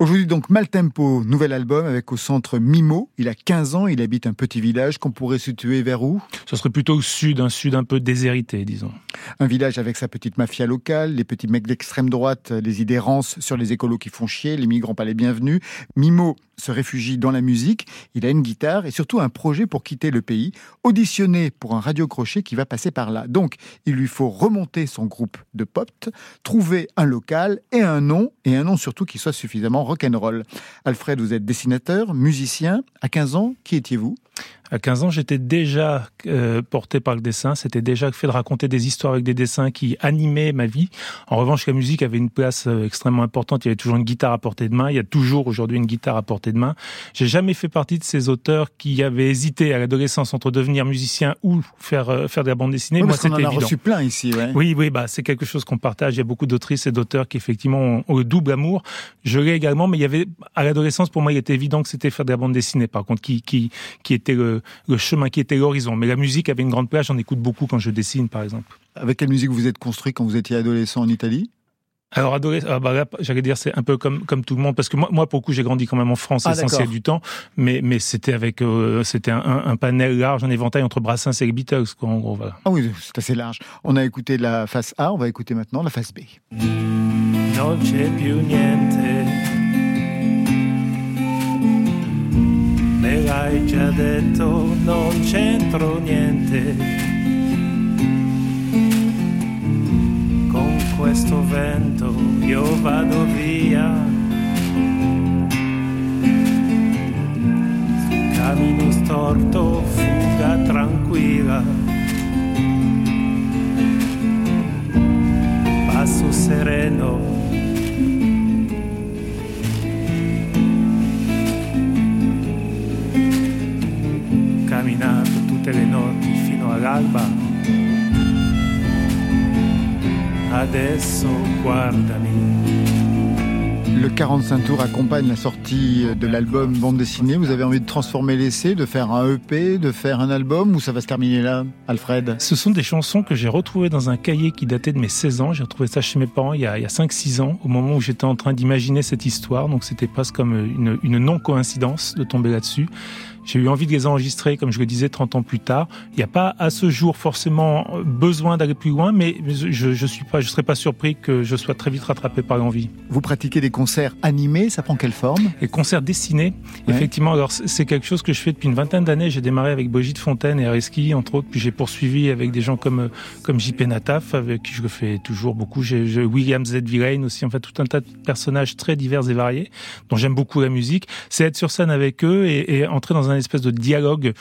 Aujourd'hui donc Maltempo, nouvel album avec au centre Mimo. Il a 15 ans, il habite un petit village qu'on pourrait situer vers où? Ce serait plutôt au sud, un sud un peu déshérité, disons. Un village avec sa petite mafia locale, les petits mecs d'extrême droite, les idées rances sur les écolos qui font chier, les migrants pas les bienvenus. Mimo se réfugie dans la musique, il a une guitare et surtout un projet pour quitter le pays, auditionné pour un radio-crochet qui va passer par là. Donc, il lui faut remonter son groupe de pop, trouver un local et un nom, et un nom surtout qui soit suffisamment rock'n'roll. Alfred, vous êtes dessinateur, musicien. À 15 ans, qui étiez-vous? À 15 ans, j'étais déjà euh, porté par le dessin. C'était déjà le fait de raconter des histoires avec des dessins qui animaient ma vie. En revanche, la musique avait une place euh, extrêmement importante. Il y avait toujours une guitare à portée de main. Il y a toujours aujourd'hui une guitare à portée de main. J'ai jamais fait partie de ces auteurs qui avaient hésité à l'adolescence entre devenir musicien ou faire euh, faire de la bande dessinée. Oui, Moi, parce c'était a évident. reçu plein ici, ouais. Oui, oui, bah c'est quelque chose qu'on partage. Il y a beaucoup d'autrices et d'auteurs qui effectivement ont, ont le double amour. Je l'ai également, mais il y avait à l'adolescence pour moi, il était évident que c'était faire de la bande dessinée. Par contre, qui qui qui était le, le chemin, qui était l'horizon. Mais la musique avait une grande place. J'en écoute beaucoup quand je dessine, par exemple. Avec quelle musique vous êtes construit quand vous étiez adolescent en Italie? Alors, adolescent, ah bah j'allais dire, c'est un peu comme comme tout le monde, parce que moi, moi pour le coup, j'ai grandi quand même en France Ah, essentiel d'accord. du temps, mais mais c'était avec, euh, c'était un panel large, un éventail entre Brassens et les Beatles, quoi, en gros, voilà. Ah oui, c'est assez large. On a écouté la face A, on va écouter maintenant la face B. Non l'hai già detto, non c'entro niente. Con questo vento io vado via. Cammino storto, fuga tranquilla. Adesso guardami. Le 45 tours accompagne la sortie de l'album bande dessinée. Vous avez envie de transformer l'essai, de faire un EP, de faire un album ou ça va se terminer là, Alfred? Ce sont des chansons que j'ai retrouvées dans un cahier qui datait de mes 16 ans. J'ai retrouvé ça chez mes parents il y a, il y a 5-6 ans, au moment où j'étais en train d'imaginer cette histoire. Donc c'était presque comme une, une non-coïncidence de tomber là-dessus. J'ai eu envie de les enregistrer, comme je le disais, 30 ans plus tard. Il n'y a pas à ce jour forcément besoin d'aller plus loin, mais je ne suis pas, je serais pas surpris que je sois très vite rattrapé par l'envie. Vous pratiquez des concerts animés, ça prend quelle forme? Les concerts dessinés, Ouais. effectivement, alors c'est quelque chose que je fais depuis une vingtaine d'années. J'ai démarré avec Brigitte Fontaine et Ariski, entre autres, puis j'ai poursuivi avec des gens comme comme JP Nataf, avec qui je le fais toujours beaucoup. J'ai j'ai William Z. Villain aussi, en fait, tout un tas de personnages très divers et variés, dont j'aime beaucoup la musique. C'est être sur scène avec eux et, et entrer dans un espèce de dialogue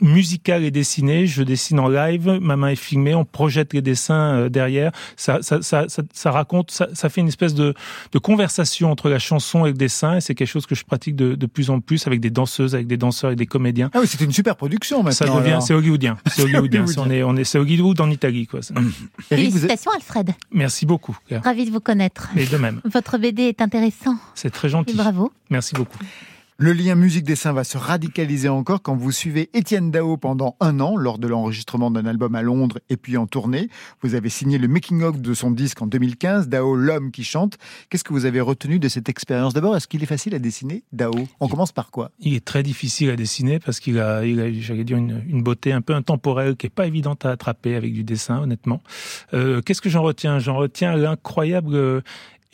musical et dessiné. Je dessine en live, ma main est filmée, on projette les dessins euh, derrière. Ça, ça, ça, ça, ça raconte, ça, ça fait une espèce de, de conversation entre la chanson et le dessin. Et c'est quelque chose que je pratique de, de plus en plus avec des danseuses, avec des danseurs et des comédiens. Ah oui, c'est une super production maintenant. Ça devient, c'est hollywoodien. C'est hollywoodien. hollywoodien. on est, on est, c'est Hollywood en Italie, quoi. Félicitations Alfred, Merci beaucoup. Ravi de vous connaître. Et de même. Votre BD est intéressant C'est très et gentil. bravo. Merci beaucoup. Le lien musique-dessin va se radicaliser encore quand vous suivez Étienne Dao pendant un an lors de l'enregistrement d'un album à Londres et puis en tournée. Vous avez signé le making-of de son disque en 2015, Dao, l'homme qui chante. Qu'est-ce que vous avez retenu de cette expérience? D'abord, est-ce qu'il est facile à dessiner, Dao? On commence par quoi? Il est très difficile à dessiner parce qu'il a, il a j'allais dire, une, une beauté un peu intemporelle qui est pas évidente à attraper avec du dessin, honnêtement. Euh, Qu'est-ce que j'en retiens? J'en retiens l'incroyable euh,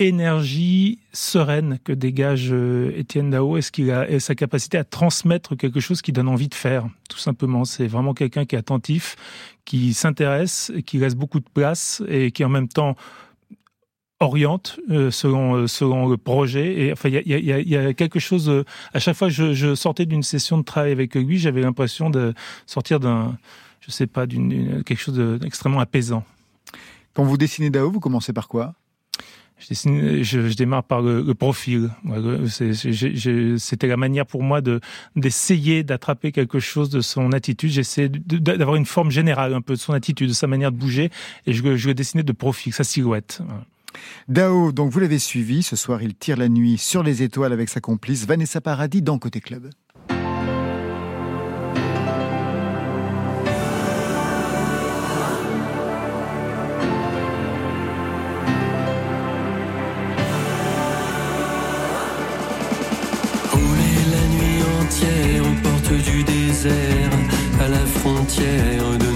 énergie sereine que dégage euh, Étienne Dao. Et, ce qu'il a, et sa capacité à transmettre quelque chose qui donne envie de faire, tout simplement? C'est vraiment quelqu'un qui est attentif, qui s'intéresse, qui laisse beaucoup de place et qui en même temps oriente euh, selon euh, selon le projet. Et enfin il y a, quelque chose à chaque fois que je, sortais d'une session de travail avec lui j'avais l'impression de sortir d'un je sais pas d'une quelque chose de- d'extrêmement apaisant. Quand vous dessinez Dao, vous commencez par quoi? Je, démarre par le, profil. C'était la manière pour moi de d'essayer d'attraper quelque chose de son attitude. De- d'avoir une forme générale un peu de son attitude, de sa manière de bouger, et je, je le dessinais de profil, sa silhouette. Dao, donc vous l'avez suivi. Ce soir, il tire la nuit sur les étoiles avec sa complice Vanessa Paradis dans Côté Club. À la frontière de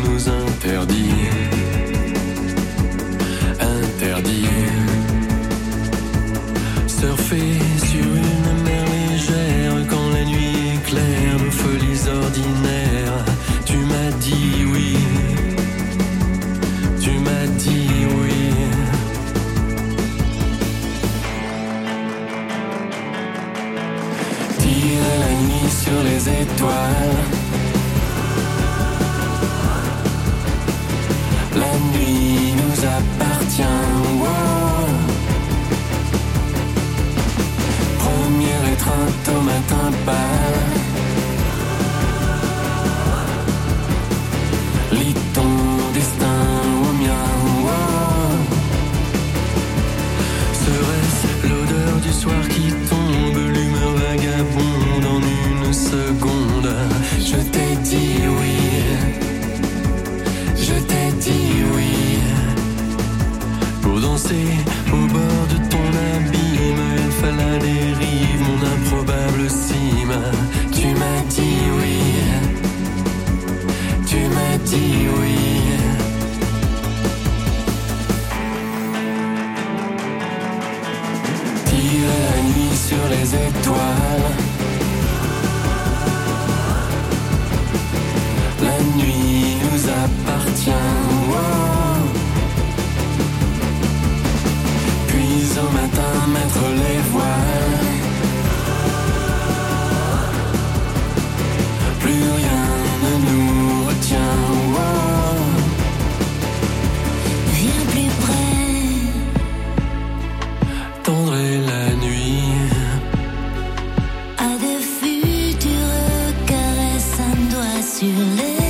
doigt sur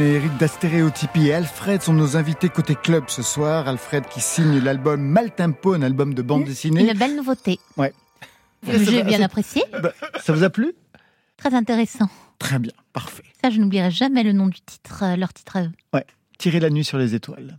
Et Eric d'Astéréotypie et Alfred sont nos invités côté club ce soir. Alfred qui signe l'album Maltempo, un album de bande dessinée. Une belle nouveauté. Ouais. J'ai bien apprécié. Bah, ça vous a plu? Très intéressant. Très bien, parfait. Ça, je n'oublierai jamais le nom du titre, euh, leur titre à eux. Ouais. Tirer la nuit sur les étoiles.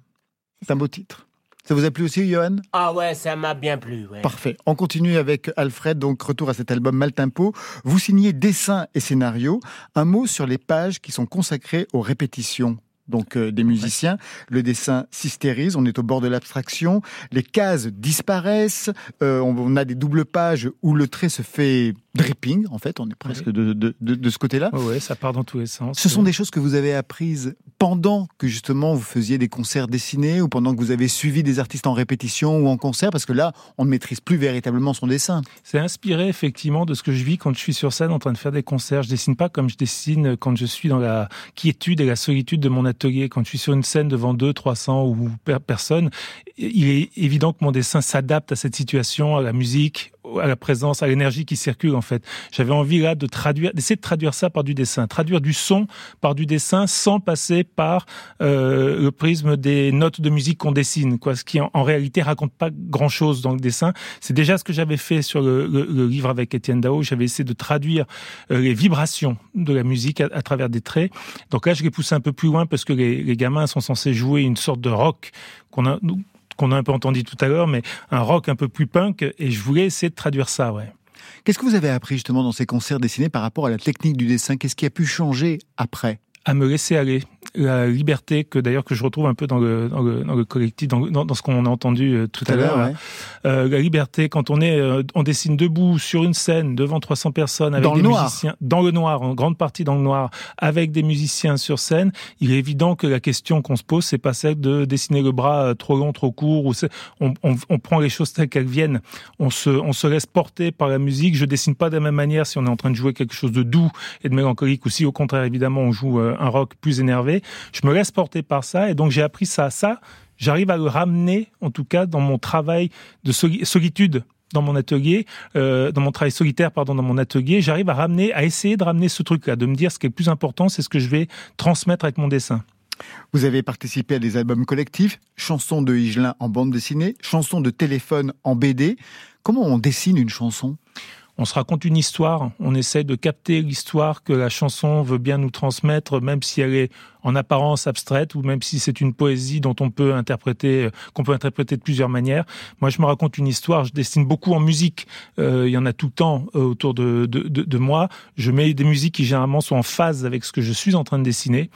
C'est un beau titre. Ça vous a plu aussi, Johan? Ah ouais, ça m'a bien plu. Ouais. Parfait. On continue avec Alfred, donc retour à cet album Maltempo. Vous signez dessin et scénario. Un mot sur les pages qui sont consacrées aux répétitions. Donc euh, des musiciens, le dessin s'hystérise, on est au bord de l'abstraction, les cases disparaissent, euh, on, on a des doubles pages où le trait se fait dripping, en fait, on est presque de, de, de, de ce côté-là. Ouais, ouais, ça part dans tous les sens. Ce sont des choses que vous avez apprises pendant que justement vous faisiez des concerts dessinés ou pendant que vous avez suivi des artistes en répétition ou en concert, parce que là, on ne maîtrise plus véritablement son dessin. C'est inspiré effectivement de ce que je vis quand je suis sur scène en train de faire des concerts. Je dessine pas comme je dessine quand je suis dans la quiétude et la solitude de mon atelier. Quand je suis sur une scène devant 200, 300 ou per- personnes, il est évident que mon dessin s'adapte à cette situation, à la musique, à la présence, à l'énergie qui circule en fait. J'avais envie là de traduire, d'essayer de traduire ça par du dessin, traduire du son par du dessin sans passer par euh, le prisme des notes de musique qu'on dessine, quoi. Ce qui en, en réalité raconte pas grand chose dans le dessin. C'est déjà ce que j'avais fait sur le, le- le livre avec Étienne Dao. J'avais essayé de traduire euh, les vibrations de la musique à, à travers des traits. Donc là, je l'ai poussé un peu plus loin parce que les, les gamins sont censés jouer une sorte de rock qu'on a qu'on a un peu entendu tout à l'heure, mais un rock un peu plus punk, et je voulais essayer de traduire ça, ouais. Qu'est-ce que vous avez appris justement dans ces concerts dessinés par rapport à la technique du dessin? Qu'est-ce qui a pu changer après? À me laisser aller, la liberté que d'ailleurs que je retrouve un peu dans le dans le, dans le collectif, dans, dans, ce qu'on a entendu euh, tout, Tout à l'heure. là. Euh, la liberté quand on est, euh, on dessine debout sur une scène devant 300 personnes avec Dans des musiciens dans le noir, en grande partie dans le noir, avec des musiciens sur scène. Il est évident que la question qu'on se pose, c'est pas celle de dessiner le bras euh, trop long, trop court. Ou on, on, on prend les choses telles qu'elles viennent. On se, on se laisse porter par la musique. Je dessine pas de la même manière si on est en train de jouer quelque chose de doux et de mélancolique, ou si au contraire évidemment on joue un rock plus énervé. Je me laisse porter par ça, et donc j'ai appris ça. Ça, j'arrive à le ramener, en tout cas, dans mon travail de soli- solitude dans mon atelier, euh, dans mon travail solitaire, pardon, dans mon atelier, j'arrive à ramener, à essayer de ramener ce truc-là, de me dire ce qui est le plus important, c'est ce que je vais transmettre avec mon dessin. Vous avez participé à des albums collectifs, chansons de Higelin en bande dessinée, chansons de téléphone en BD. Comment on dessine une chanson? On se raconte une histoire, on essaie de capter l'histoire que la chanson veut bien nous transmettre, même si elle est en apparence abstraite ou même si c'est une poésie dont on peut interpréter, qu'on peut interpréter de plusieurs manières. Moi, je me raconte une histoire. Je dessine beaucoup en musique. Euh, il y en a tout le temps euh, autour de, de, moi. Je mets des musiques qui généralement sont en phase avec ce que je suis en train de dessiner.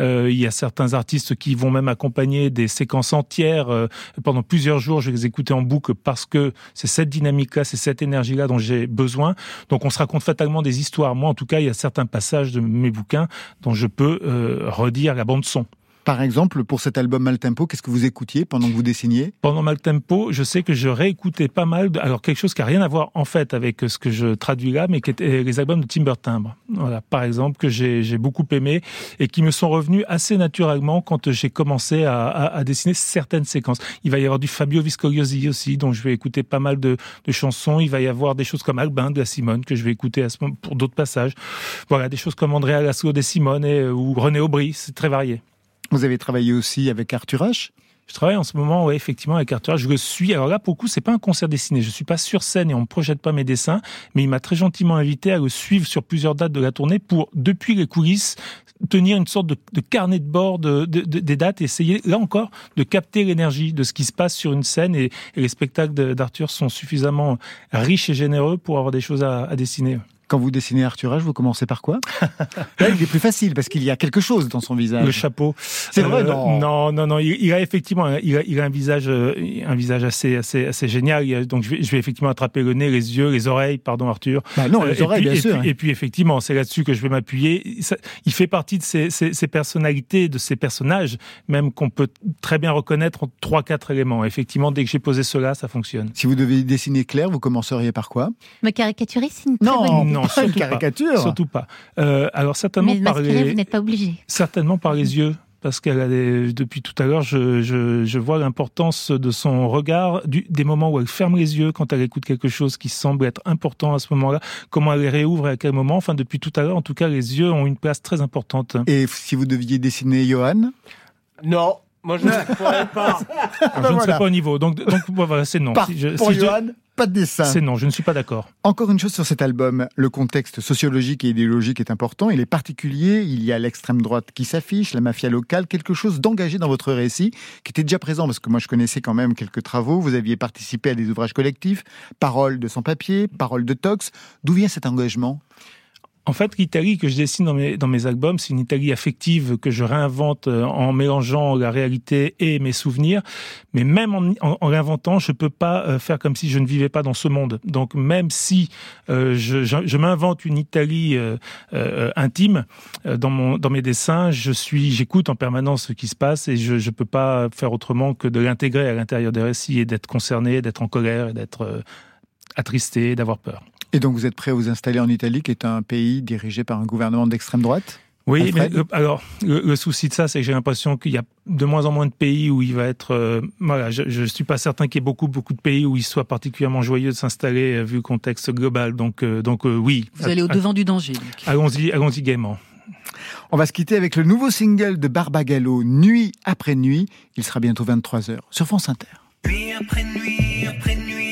Euh, il y a certains artistes qui vont même accompagner des séquences entières euh, pendant plusieurs jours. Je vais les écouter en boucle parce que c'est cette dynamique-là, c'est cette énergie-là dont j'ai besoin. Donc, on se raconte fatalement des histoires. Moi, en tout cas, il y a certains passages de mes bouquins dont je peux euh, redire la bande son. Par exemple, pour cet album Maltempo, qu'est-ce que vous écoutiez pendant que vous dessiniez? Pendant Maltempo, je sais que je réécoutais pas mal, alors quelque chose qui a rien à voir en fait avec ce que je traduis là, mais qui était les albums de Timber Timbre. Voilà, par exemple, que j'ai beaucoup aimé et qui me sont revenus assez naturellement quand j'ai commencé à, à, à, dessiner certaines séquences. Il va y avoir du Fabio Viscogliosi aussi, dont je vais écouter pas mal de, de chansons. Il va y avoir des choses comme Albin de la Simone que je vais écouter à ce moment, pour d'autres passages. Voilà, des choses comme Andrea Lasso de Simone et, ou René Aubry, c'est très varié. Vous avez travaillé aussi avec Arthur H je travaille en ce moment, ouais, effectivement, avec Arthur. Je suis. Alors là, pour le coup, c'est pas un concert dessiné. Je suis pas sur scène et on ne projette pas mes dessins, mais il m'a très gentiment invité à le suivre sur plusieurs dates de la tournée pour, depuis les coulisses, tenir une sorte de, carnet de bord de, de, des dates et essayer, là encore, de capter l'énergie de ce qui se passe sur une scène. Et, les spectacles d'Arthur sont suffisamment riches et généreux pour avoir des choses à dessiner. Quand vous dessinez Arthur H, vous commencez par quoi Là, il est plus facile parce qu'il y a quelque chose dans son visage. Le chapeau. C'est vrai, euh, non Non, non, non. Il, il a effectivement, il a, il a, un visage, un visage assez, assez, assez génial. A, donc, je vais, je vais, effectivement attraper le nez, les yeux, les oreilles, pardon, Arthur. Bah non, les euh, oreilles, puis, bien et sûr. Puis, et puis, effectivement, c'est là-dessus que je vais m'appuyer. Il fait partie de ces, ces, ces, personnalités, de ces personnages, même qu'on peut très bien reconnaître en trois, quatre éléments. Effectivement, dès que j'ai posé cela, ça fonctionne. Si vous deviez dessiner clair, vous commenceriez par quoi? Me caricaturer, c'est une non, très bonne idée. Non, surtout caricature. Pas. Surtout pas. Euh, alors certainement Mais par les... vous n'êtes pas obligé. Certainement par les yeux. Parce qu'elle a des... depuis tout à l'heure, je, je, je, vois l'importance de son regard, du, des moments où elle ferme les yeux quand elle écoute quelque chose qui semble être important à ce moment-là, comment elle les réouvre et à quel moment. Enfin, depuis tout à l'heure, en tout cas, les yeux ont une place très importante. Et si vous deviez dessiner Johan? Non, moi je ne pourrais pas. Alors, je ben ne voilà. pas au niveau. Donc, donc voilà, c'est non. Par, si je, pour si Johan, je... pas de dessin. C'est non, je ne suis pas d'accord. Encore une chose sur cet album, le contexte sociologique et idéologique est important, il est particulier, il y a l'extrême droite qui s'affiche, la mafia locale, quelque chose d'engagé dans votre récit, qui était déjà présent, parce que moi je connaissais quand même quelques travaux, vous aviez participé à des ouvrages collectifs, Paroles de sans-papier, Paroles de tox, d'où vient cet engagement? En fait, l'Italie que je dessine dans mes, dans mes albums, c'est une Italie affective que je réinvente en mélangeant la réalité et mes souvenirs. Mais même en, en, en réinventant, je peux pas faire comme si je ne vivais pas dans ce monde. Donc, même si euh, je, je, je m'invente une Italie euh, euh, intime dans, mon, dans mes dessins, je suis, j'écoute en permanence ce qui se passe et je ne peux pas faire autrement que de l'intégrer à l'intérieur des récits et d'être concerné, d'être en colère, d'être attristé, d'avoir peur. Et donc vous êtes prêt à vous installer en Italie, qui est un pays dirigé par un gouvernement d'extrême droite oui, Alfred mais le, alors le, le, souci de ça, c'est que j'ai l'impression qu'il y a de moins en moins de pays où il va être. Euh, voilà, je, je suis pas certain qu'il y ait beaucoup beaucoup de pays où il soit particulièrement joyeux de s'installer euh, vu le contexte global. Donc euh, donc oui. Vous allez au devant du danger. Allons-y, allons-y gaiement. On va se quitter avec le nouveau single de Barbagallo, Nuit après nuit. Il sera bientôt 23 h sur France Inter. Nuit, après nuit, après nuit,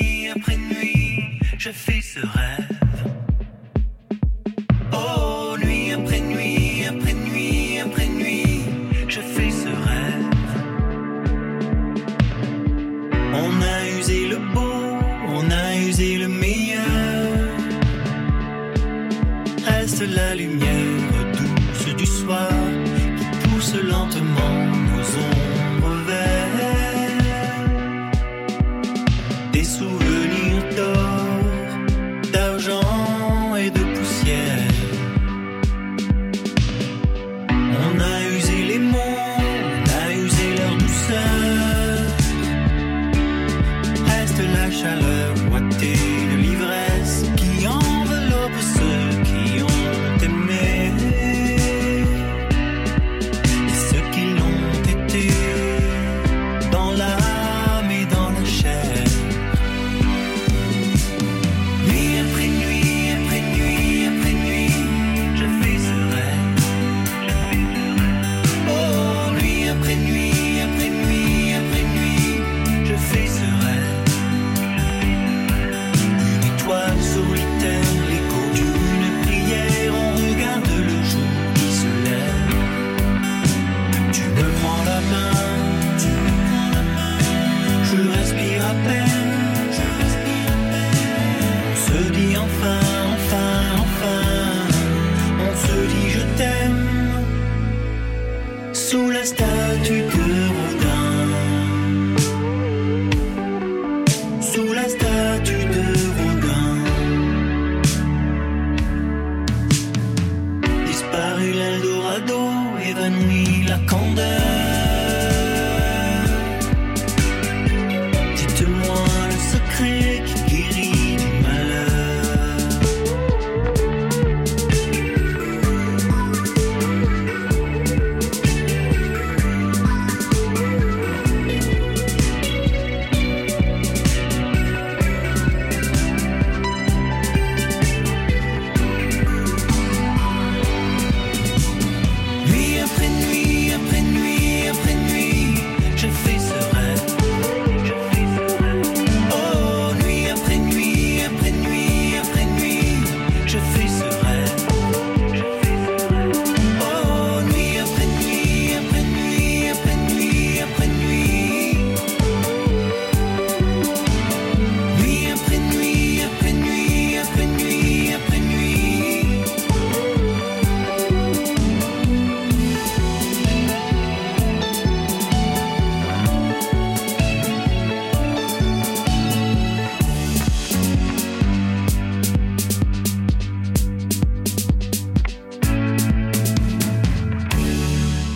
je fais ce rêve. Oh, nuit après nuit, après nuit, après nuit, je fais ce rêve. On a usé le beau, on a usé le meilleur. Reste la lumière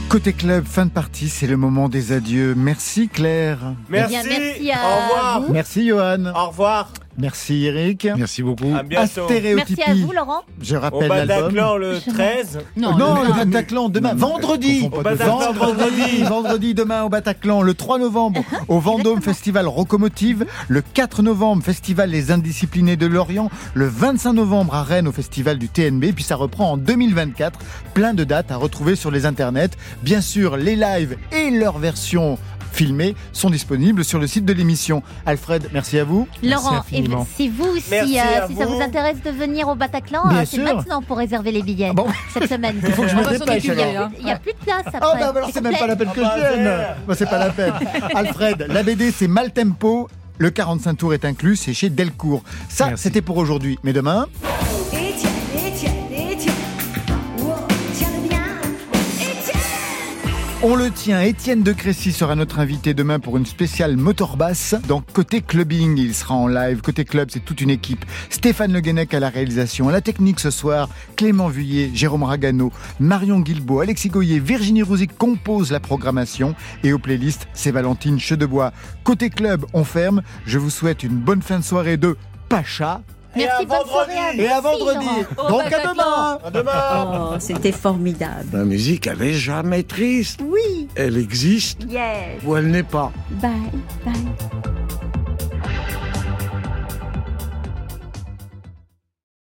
Côté club, fin de partie, c'est le moment des adieux. Merci Claire. Merci. Eh bien, merci à Au revoir. vous. Merci Johan. Au revoir. Merci Eric. Merci beaucoup. À bientôt. Merci à vous, Laurent. Je Au rappelle l'album. Bataclan le 13. Non, Non, le. Bataclan demain, vendredi, Au Bataclan vendredi, vendredi. vendredi demain au Bataclan, le 3 novembre au Vendôme Festival Rocomotive, le 4 novembre Festival Les Indisciplinés de Lorient, le 25 novembre à Rennes au Festival du TNB, puis ça reprend en 2024. Plein de dates à retrouver sur les internets. Bien sûr, les lives et leur version filmée sont disponibles sur le site de l'émission. Alfred, merci à vous. Laurent, et si vous, si, Merci euh, ça vous. intéresse de venir au Bataclan, euh, c'est maintenant pour réserver les billets Ah bon cette semaine. Il faut que je me dépêche. Il n'y a plus de place après. Ah bah alors c'est même pas la peine que je vienne. Bah, c'est pas la peine. Alfred, la BD c'est Maltempo. Le 45 tours est inclus, c'est chez Delcourt. Ça, c'était pour aujourd'hui. Mais demain, on le tient. Étienne de Crécy sera notre invité demain pour une spéciale motorbasse. Dans Côté Clubbing, il sera en live. Côté Club, c'est toute une équipe. Stéphane Le Guenec à la réalisation. À la technique ce soir, Clément Vuillet, Jérôme Ragano, Marion Guilbeault, Alexis Goyer, Virginie Rouzic composent la programmation. Et aux playlists, c'est Valentine Chedebois. Côté Club, on ferme. Je vous souhaite une bonne fin de soirée de Pacha. Merci, à vendredi. soirée. à vous. Et à vendredi. Donc à demain. À demain. Oh, c'était formidable. La musique, elle est jamais triste. Oui. Elle existe Yes. ou elle n'est pas. Bye, bye.